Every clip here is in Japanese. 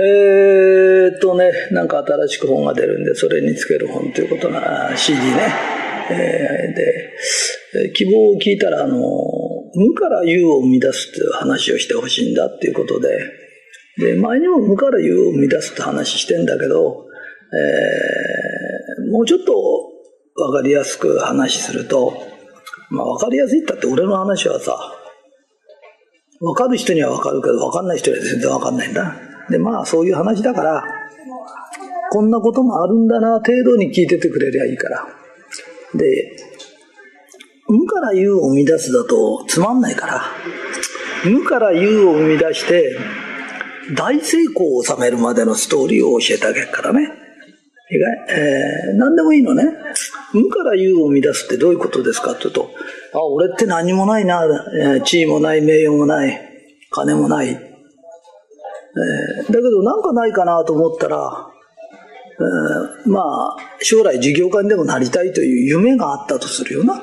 えー、っとね、なんか新しく本が出るんで、それにつける本ということな、CD ね。えー、で、希望を聞いたら、あの、無から有を生み出すっていう話をしてほしいんだっていうことで、で、前にも無から有を生み出すって話してんだけど、えー、もうちょっとわかりやすく話すると、まあわかりやすいったって俺の話はさ、わかる人にはわかるけど、わかんない人には全然わかんないんだ。で、まあそういう話だから、こんなこともあるんだな、程度に聞いててくれりゃいいから。で、無から有を生み出すだとつまんないから、無から有を生み出して、大成功を収めるまでのストーリーを教えてあげるからね。いがえー、何でもいいのね。無から有を生み出すってどういうことですかって言うと、あ、俺って何もないな、地位もない、名誉もない、金もない。だけどなんかないかなと思ったら、え、まあ、将来事業家にでもなりたいという夢があったとするよな。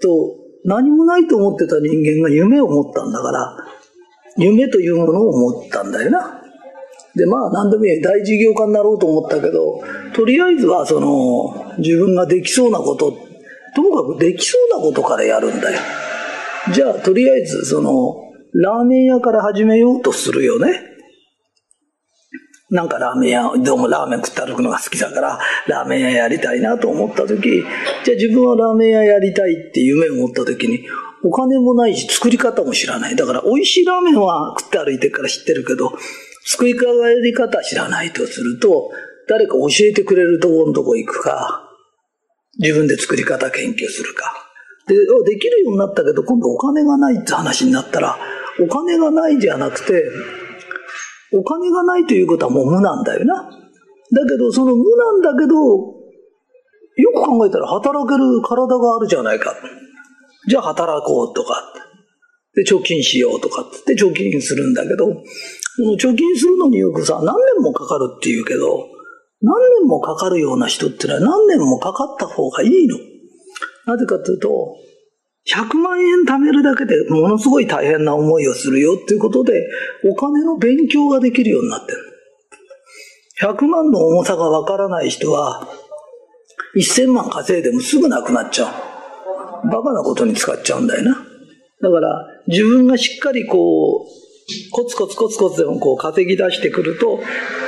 と、何もないと思ってた人間が夢を持ったんだから、夢というものを持ったんだよな。で、まあ何でもいい。大事業家になろうと思ったけど、とりあえずはその、自分ができそうなこと、ともかくできそうなことからやるんだよ。じゃあ、とりあえずその、ラーメン屋から始めようとするよね。なんかラーメン屋、どうもラーメン食って歩くのが好きだから、ラーメン屋やりたいなと思った時、じゃあ自分はラーメン屋やりたいって夢を持った時に、お金もないし作り方も知らない。だから美味しいラーメンは食って歩いてから知ってるけど、作り方知らないとすると、誰か教えてくれるとこのとこ行くか、自分で作り方研究するか。で、できるようになったけど、今度お金がないって話になったら、お金がないじゃなくて、お金がないということはもう無なんだよな。だけど、その無なんだけど、よく考えたら働ける体があるじゃないか。じゃあ働こうとか。で、貯金しようとかって貯金するんだけど、貯金するのによくさ、何年もかかるって言うけど、何年もかかるような人ってのは何年もかかった方がいいの。なぜかというと、100万円貯めるだけでものすごい大変な思いをするよっていうことで、お金の勉強ができるようになってる。100万の重さがわからない人は、1000万稼いでもすぐなくなっちゃう。バカなことに使っちゃうんだよな。だから、自分がしっかりこう、コツコツコツコツでもこう稼ぎ出してくると、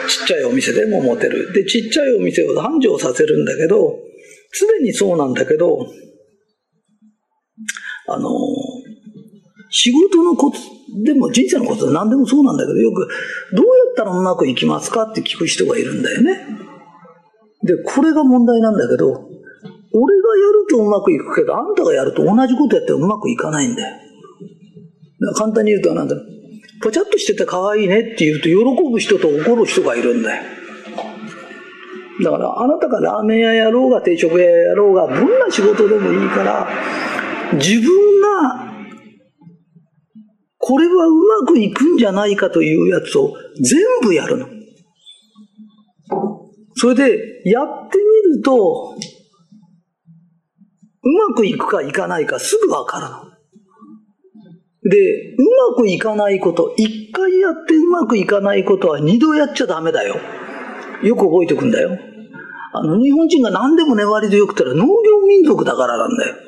ちっちゃいお店でも持てる。で、ちっちゃいお店を繁盛させるんだけど、常にそうなんだけど、あの、仕事のコツ、でも人生のコツは何でもそうなんだけど、よく、どうやったらうまくいきますかって聞く人がいるんだよね。で、これが問題なんだけど、俺がやるとうまくいくけど、あんたがやると同じことやってうまくいかないんだよ。だ簡単に言うと、なんだ、ぽちゃっとしてて可愛いねって言うと、喜ぶ人と怒る人がいるんだよ。だから、あなたがラーメン屋やろうが定食屋やろうが、どんな仕事でもいいから、自分が、これはうまくいくんじゃないかというやつを全部やるの。それで、やってみると、うまくいくかいかないかすぐわかるの。で、うまくいかないこと、一回やってうまくいかないことは二度やっちゃダメだよ。よく覚えておくんだよ。あの、日本人が何でも粘り強くったら農業民族だからなんだよ。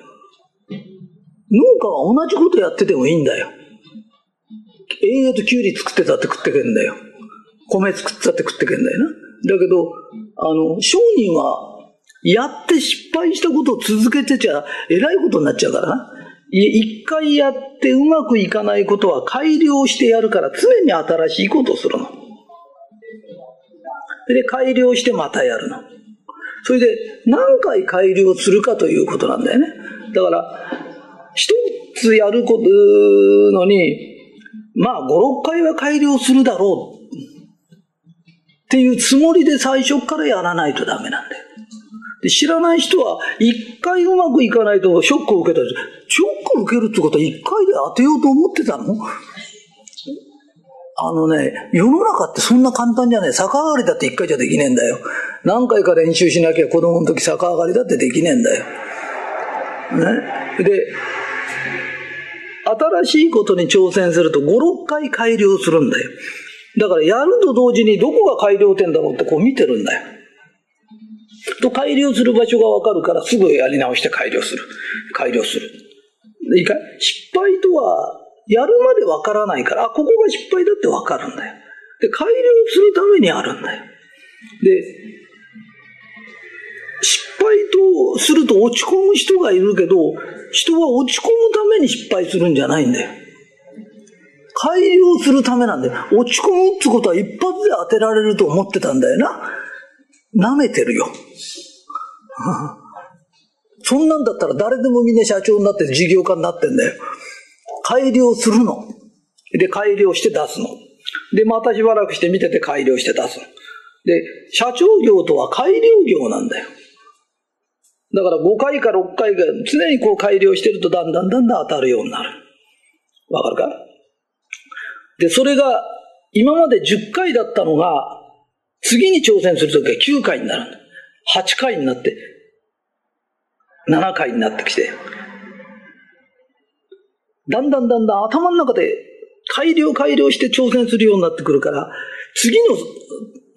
農家は同じことやっててもいいんだよ。映画とキュウリ作ってたって食ってけんだよ。米作ってたって食ってけんだよな。だけど、あの、商人は、やって失敗したことを続けてちゃ、えらいことになっちゃうからな。一回やってうまくいかないことは改良してやるから常に新しいことをするの。で、改良してまたやるの。それで何回改良するかということなんだよね。だから、一つやることのに、まあ、五六回は改良するだろうっていうつもりで最初からやらないとダメなんだよ。で知らない人は、一回うまくいかないとショックを受けたり、ショックを受けるってことは一回で当てようと思ってたの？あのね、世の中ってそんな簡単じゃない。逆上がりだって一回じゃできねえんだよ。何回か練習しなきゃ子供の時逆上がりだってできねえんだよ。ね？で、新しいことに挑戦すると5、6回改良するんだよ。だからやると同時にどこが改良点だろうってこう見てるんだよ。と改良する場所がわかるからすぐやり直して改良する。改良する。いいか失敗とはやるまでわからないから、あ、ここが失敗だってわかるんだよ。で、改良するためにあるんだよ。で、失敗とすると落ち込む人がいるけど、人は落ち込むために失敗するんじゃないんだよ。改良するためなんだよ。落ち込むってことは一発で当てられると思ってたんだよな。舐めてるよ。そんなんだったら誰でもみんな社長になって事業家になってんだよ。改良するの。で、改良して出すの。で、またしばらくして見てて改良して出すの。で、社長業とは改良業なんだよ。だから5回か6回が常にこう改良してるとだんだんだんだん当たるようになる。わかるか？で、それが今まで10回だったのが次に挑戦するときは9回になる。8回になって、7回になってきて、だんだんだんだん頭の中で改良改良して挑戦するようになってくるから、次の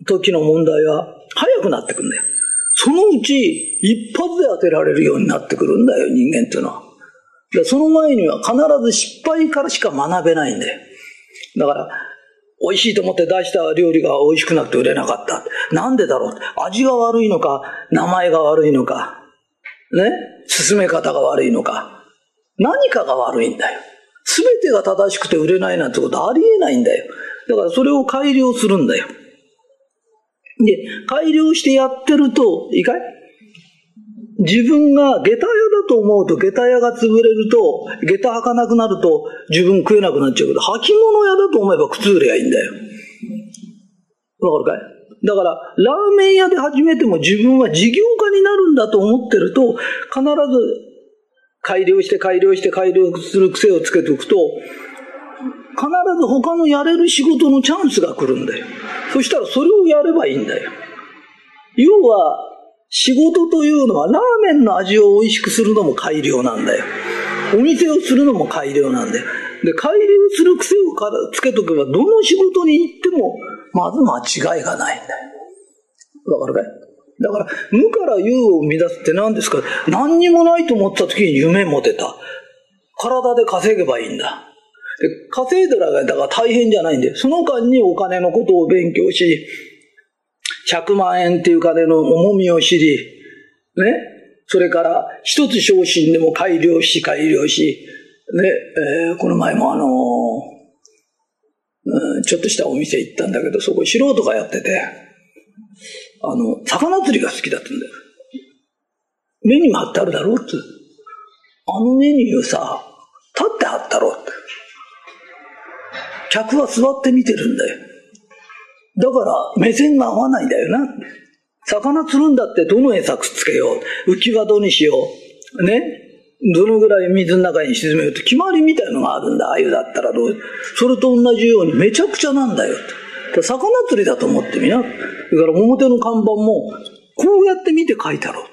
時の問題は早くなってくるんだよ。そのうち一発で当てられるようになってくるんだよ、人間っていうのは。でその前には必ず失敗からしか学べないんだよ。だから、美味しいと思って出した料理が美味しくなくて売れなかった。なんでだろう？味が悪いのか、名前が悪いのか、ね？進め方が悪いのか。何かが悪いんだよ。すべてが正しくて売れないなんてことありえないんだよ。だからそれを改良するんだよ。で、改良してやってると、いいかい？自分が下駄屋だと思うと下駄屋が潰れると、下駄履かなくなると自分食えなくなっちゃうけど、履物屋だと思えば靴売ればいいんだよ。わかるかい？だから、ラーメン屋で始めても自分は事業家になるんだと思ってると、必ず改良して改良して改良する癖をつけておくと、必ず他のやれる仕事のチャンスが来るんだよ。そしたらそれをやればいいんだよ。要は、仕事というのはラーメンの味を美味しくするのも改良なんだよ。お店をするのも改良なんだよ。で、改良する癖をからつけとけば、どの仕事に行っても、まず間違いがないんだよ。わかるかい？だから、無から有を生み出すって何ですか？何にもないと思った時に夢持てた。体で稼げばいいんだ。で稼いだら、だから大変じゃないんで、その間にお金のことを勉強し、100万円っていう金の重みを知り、ね、それから一つ昇進でも改良し改良し、ね、えー、この前もあのー、うん、ちょっとしたお店行ったんだけど、そこ素人がやってて、あの、魚釣りが好きだったんだよ。メニュー貼ってあるだろうって。あのメニューさ、立って貼ったろうって。客は座って見てるんだよ。だから目線が合わないんだよな。魚釣るんだってどの餌くっつけよう。浮き輪どにしよう。ね？どのぐらい水の中に沈めようって決まりみたいのがあるんだ。鮎だったらどう。それと同じようにめちゃくちゃなんだよ。魚釣りだと思ってみな。だから表の看板もこうやって見て書いてあろう。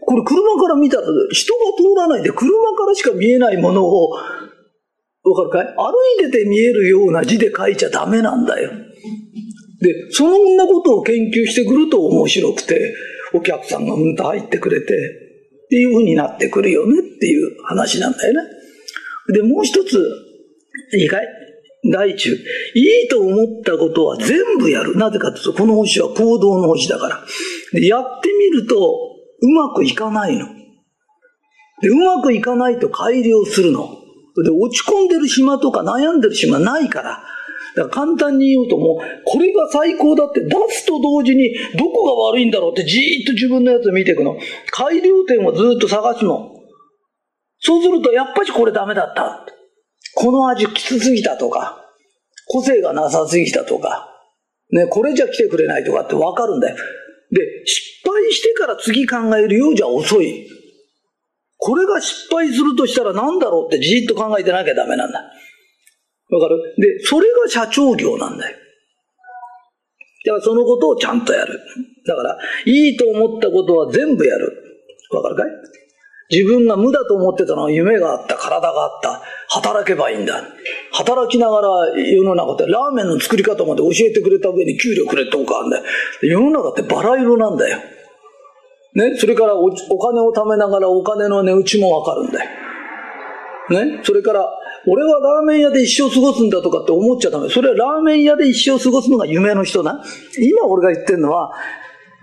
これ車から見たら人が通らないで車からしか見えないものをわかるかい？歩いてて見えるような字で書いちゃダメなんだよ。で、そんなことを研究してくると面白くて、お客さんがうんと入ってくれて、っていうふうになってくるよねっていう話なんだよね。で、もう一つ、いいかい？第一、いいと思ったことは全部やる。なぜかというと、この星は行動の星だから。で、やってみると、うまくいかないの。で、うまくいかないと改良するの。で、落ち込んでる島とか悩んでる島ないから。だから簡単に言うともう、これが最高だって出すと同時に、どこが悪いんだろうってじーっと自分のやつを見ていくの。改良点をずっと探すの。そうすると、やっぱりこれダメだった。この味きつすぎたとか、個性がなさすぎたとか、ね、これじゃ来てくれないとかってわかるんだよ。で、失敗してから次考えるようじゃ遅い。これが失敗するとしたら何だろうってじーっと考えてなきゃダメなんだ。わかる？で、それが社長業なんだよ。だからそのことをちゃんとやる。だから、いいと思ったことは全部やる。わかるかい？自分が無だと思ってたのは夢があった、体があった。働けばいいんだ。働きながら世の中ってラーメンの作り方まで教えてくれた上に給料くれっておかあんだよ。世の中ってバラ色なんだよ。ね、それからお金を貯めながらお金の値打ちもわかるんだよ。ね、それから、俺はラーメン屋で一生過ごすんだとかって思っちゃダメ。それはラーメン屋で一生過ごすのが夢の人な。今俺が言ってるのは、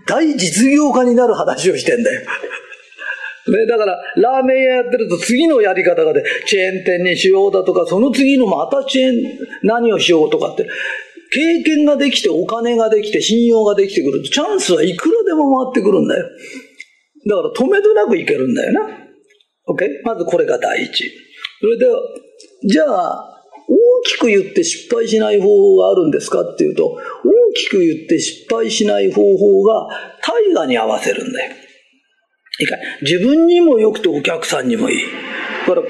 大実業家になる話をしてんだよ。ね、だから、ラーメン屋やってると次のやり方がで、チェーン店にしようだとか、その次のまたチェーン、何をしようとかって、経験ができて、お金ができて、信用ができてくると、チャンスはいくらでも回ってくるんだよ。だから止めどなくいけるんだよな。OK? まずこれが第一。それで、じゃあ、大きく言って失敗しない方法があるんですかっていうと、大きく言って失敗しない方法が大河に合わせるんだよ。いいか自分にもよくてお客さんにもいい。だから、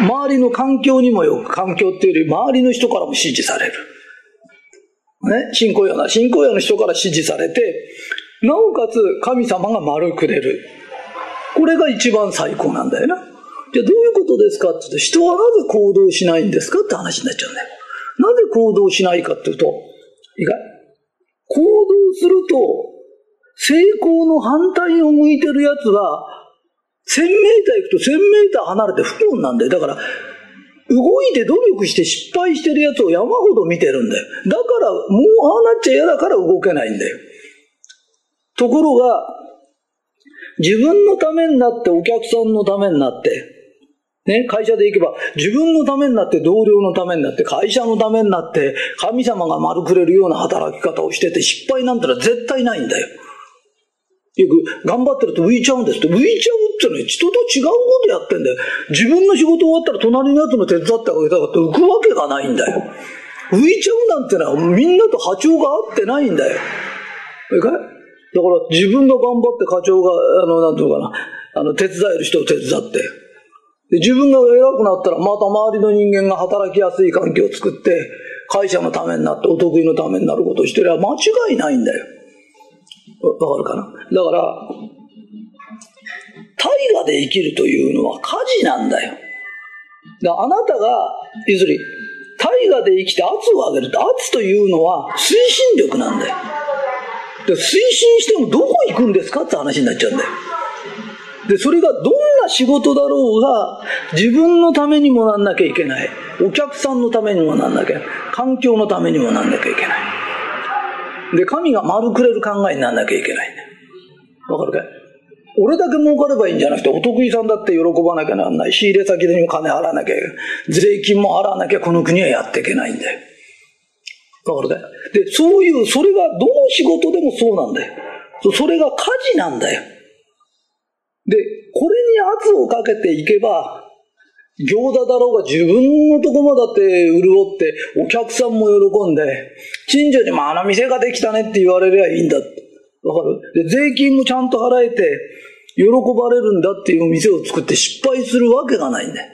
周りの環境にもよく、環境っていうより周りの人からも支持される。ね、信仰用な、信仰用の人から支持されて、なおかつ神様が丸くれる。これが一番最高なんだよな。じゃあどういうことですかって言って、人はなぜ行動しないんですかって話になっちゃうんだよ。なぜ行動しないかっていうと、いか行動すると、成功の反対を向いてるやつは、1000メーター行くと1000メーター離れて不幸なんだよ。だから、動いて努力して失敗してるやつを山ほど見てるんだよ。だから、もうああなっちゃ嫌だから動けないんだよ。ところが、自分のためになってお客さんのためになって、ね、会社で行けば、自分のためになって、同僚のためになって、会社のためになって、神様が丸くれるような働き方をしてて、失敗なんてのは絶対ないんだよ。よく、頑張ってると浮いちゃうんですって。浮いちゃうってのは人と違うことやってんだよ。自分の仕事終わったら隣のやつの手伝ってあげたかって浮くわけがないんだよ。浮いちゃうなんてのはみんなと波長が合ってないんだよ。いいかい？だから自分が頑張って課長が、あの、なんていうのかな、あの、手伝える人を手伝って、で、自分が偉くなったら、また周りの人間が働きやすい環境を作って、会社のためになって、お得意のためになることをしてりゃ間違いないんだよ。わかるかな？だから、大河で生きるというのは火事なんだよ。だあなたが、要するに、大河で生きて圧を上げると、圧というのは推進力なんだよ。で推進してもどこ行くんですかって話になっちゃうんだよ。で、それがどんな仕事だろうが、自分のためにもなんなきゃいけない。お客さんのためにもなんなきゃ、環境のためにもなんなきゃいけない。で、神が丸くれる考えになんなきゃいけないわかるかい？俺だけ儲かればいいんじゃなくて、お得意さんだって喜ばなきゃなんない。仕入れ先でも金払わなきゃいけない。税金も払わなきゃこの国はやっていけないんだよ。わかるかい？で、そういう、それがどの仕事でもそうなんだよ。それが火事なんだよ。で、これに圧をかけていけば、餃子だろうが自分のとこもだって潤って、お客さんも喜んで、近所にもあの店ができたねって言われりゃいいんだわかる？で、税金もちゃんと払えて、喜ばれるんだっていう店を作って失敗するわけがないんだよ。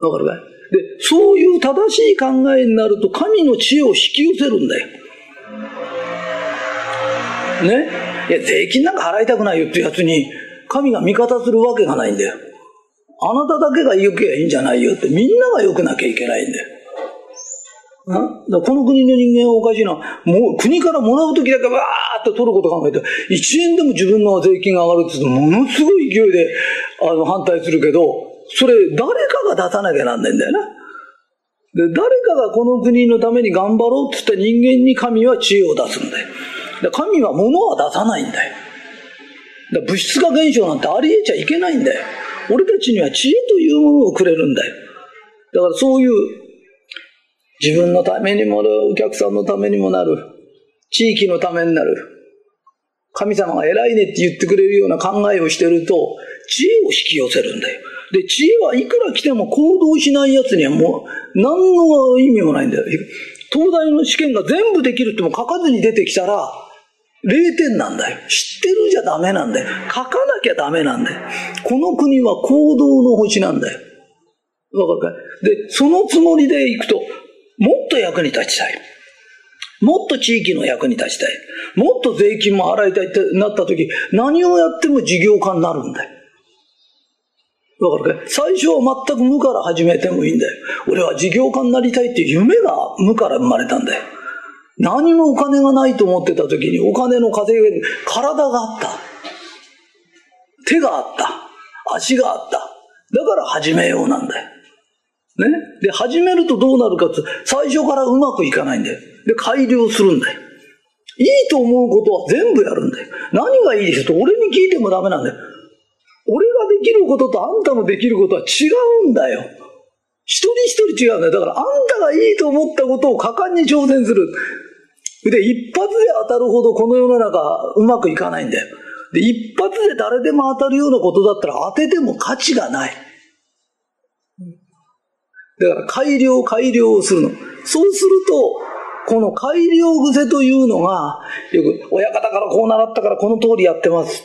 わかるかい？で、そういう正しい考えになると神の知恵を引き寄せるんだよ。ね？いや、税金なんか払いたくないよってやつに、神が味方するわけがないんだよ。あなただけが良けばいいんじゃないよって、みんなが良くなきゃいけないんだよ。だこの国の人間はおかしいのは、もう国からもらうときだけわーっと取ること考えて、1円でも自分の税金が上がるって言うと、ものすごい勢いであの反対するけど、それ誰かが出さなきゃなんないんだよな。で、誰かがこの国のために頑張ろうって言った人間に神は知恵を出すんだよ。で神は物は出さないんだよ。だ物質化現象なんてありえちゃいけないんだよ。俺たちには知恵というものをくれるんだよ。だからそういう自分のためにもなる、お客さんのためにもなる、地域のためになる、神様が偉いねって言ってくれるような考えをしてると、知恵を引き寄せるんだよ。で、知恵はいくら来ても行動しない奴にはもう何の意味もないんだよ。東大の試験が全部できるっても書かずに出てきたら、0点なんだよ。知ってるじゃダメなんだよ。書かなきゃダメなんだよ。この国は行動の星なんだよ。わかるかい？で、そのつもりでいくと、もっと役に立ちたい。もっと地域の役に立ちたい。もっと税金も払いたいってなった時、何をやっても事業家になるんだよ。わかるかい？最初は全く無から始めてもいいんだよ。俺は事業家になりたいっていう夢が無から生まれたんだよ。何もお金がないと思ってた時にお金の稼げる体があった。手があった。足があった。だから始めようなんだよ。ね？で、始めるとどうなるかって、最初からうまくいかないんだよ。で、改良するんだよ。いいと思うことは全部やるんだよ。何がいいでしょって俺に聞いてもダメなんだよ。俺ができることとあんたのできることは違うんだよ。一人一人違うんだよ。だからあんたがいいと思ったことを果敢に挑戦する。で、一発で当たるほどこの世の中うまくいかないんだよ。で、一発で誰でも当たるようなことだったら当てても価値がない。だから改良改良をするの。そうすると、この改良癖というのが、よく、親方からこう習ったからこの通りやってます。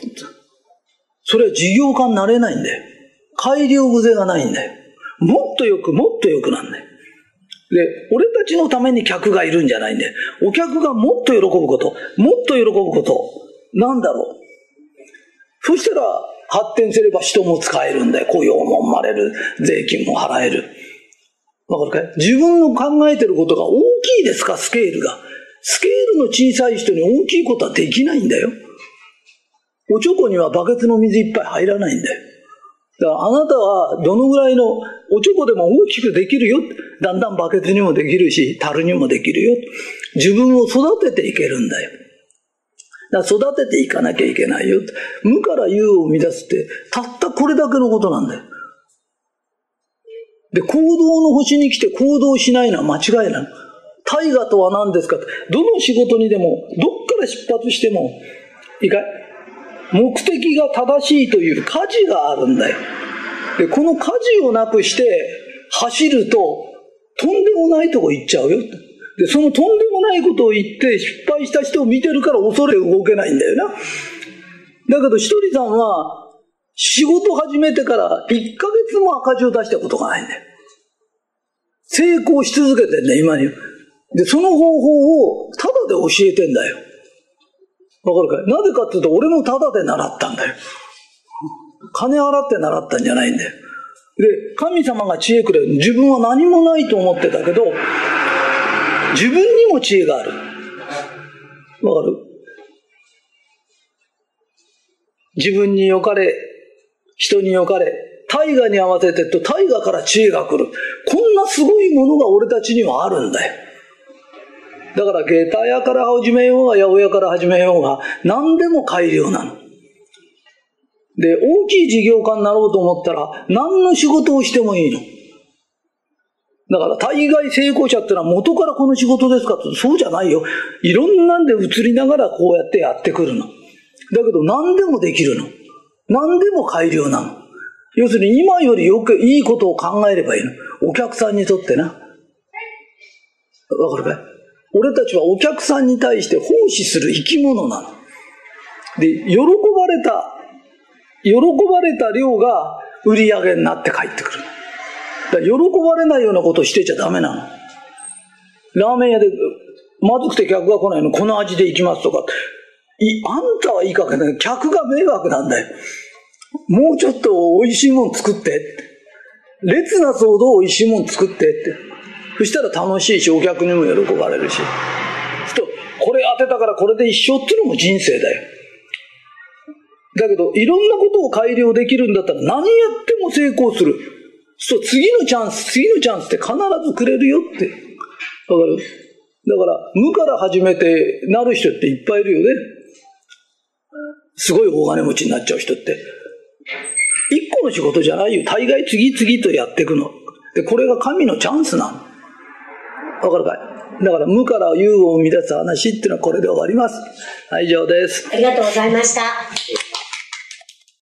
それは事業家になれないんだよ。改良癖がないんだよ。もっとよく、もっとよくなんだよ。で、俺たちのために客がいるんじゃないんで、お客がもっと喜ぶこと、もっと喜ぶこと、なんだろう。そしたら、発展すれば人も使えるんだよ。雇用も生まれる。税金も払える。わかるかい？自分の考えてることが大きいですか、スケールが。スケールの小さい人に大きいことはできないんだよ。おちょこにはバケツの水いっぱい入らないんだよ。だからあなたはどのぐらいのおちょこでも大きくできるよ。だんだんバケツにもできるし、樽にもできるよ。自分を育てていけるんだよ。だから育てていかなきゃいけないよ。無から有を生み出すって、たったこれだけのことなんだよ。で、行動の星に来て行動しないのは間違いなの。大河とは何ですかどの仕事にでも、どっから出発しても、いいかい？目的が正しいという舵があるんだよ。で、この舵をなくして走ると、とんでもないとこ行っちゃうよ。で、そのとんでもないことを言って失敗した人を見てるから恐れ動けないんだよな。だけど、ひとりさんは、仕事始めてから1ヶ月も赤字を出したことがないんだよ。成功し続けてんだよ、今に。で、その方法をタダで教えてんだよ。わかるかい？なぜかっていうと、俺もタダで習ったんだよ。金払って習ったんじゃないんだよ。で、神様が知恵くれる。自分は何もないと思ってたけど、自分にも知恵がある。わかる？自分によかれ、人によかれ、大河に合わせてと大河から知恵が来る。こんなすごいものが俺たちにはあるんだよ。だから下駄屋から始めようが八百屋から始めようが何でも改良なの。で、大きい事業家になろうと思ったら何の仕事をしてもいいの。だから大概成功者ってのは元からこの仕事ですかってそうじゃないよ。いろんなんで移りながらこうやってやってくるの。だけど何でもできるの。何でも改良なの。要するに今よりよくいいことを考えればいいの。お客さんにとってな。わかるかい？俺たちはお客さんに対して奉仕する生き物なの。で、喜ばれた、喜ばれた量が売り上げになって帰ってくる。だ喜ばれないようなことしてちゃダメなの。ラーメン屋でまずくて客が来ないの、この味で行きますとか。い、あんたはいいかけない。客が迷惑なんだよ。もうちょっと美味しいもん作って。列な騒動美味しいもん作ってって。そしたら楽しいし、お客にも喜ばれるし。と、これ当てたからこれで一生っていうのも人生だよ。だけど、いろんなことを改良できるんだったら何やっても成功する。そう次のチャンス、次のチャンスって必ずくれるよって。わかる？だから、無から始めてなる人っていっぱいいるよね。すごい大金持ちになっちゃう人って。一個の仕事じゃないよ。大概次々とやっていくの。で、これが神のチャンスなの。わかるかい？だから、無から有を生み出す話っていうのはこれで終わります。はい、以上です。ありがとうございました。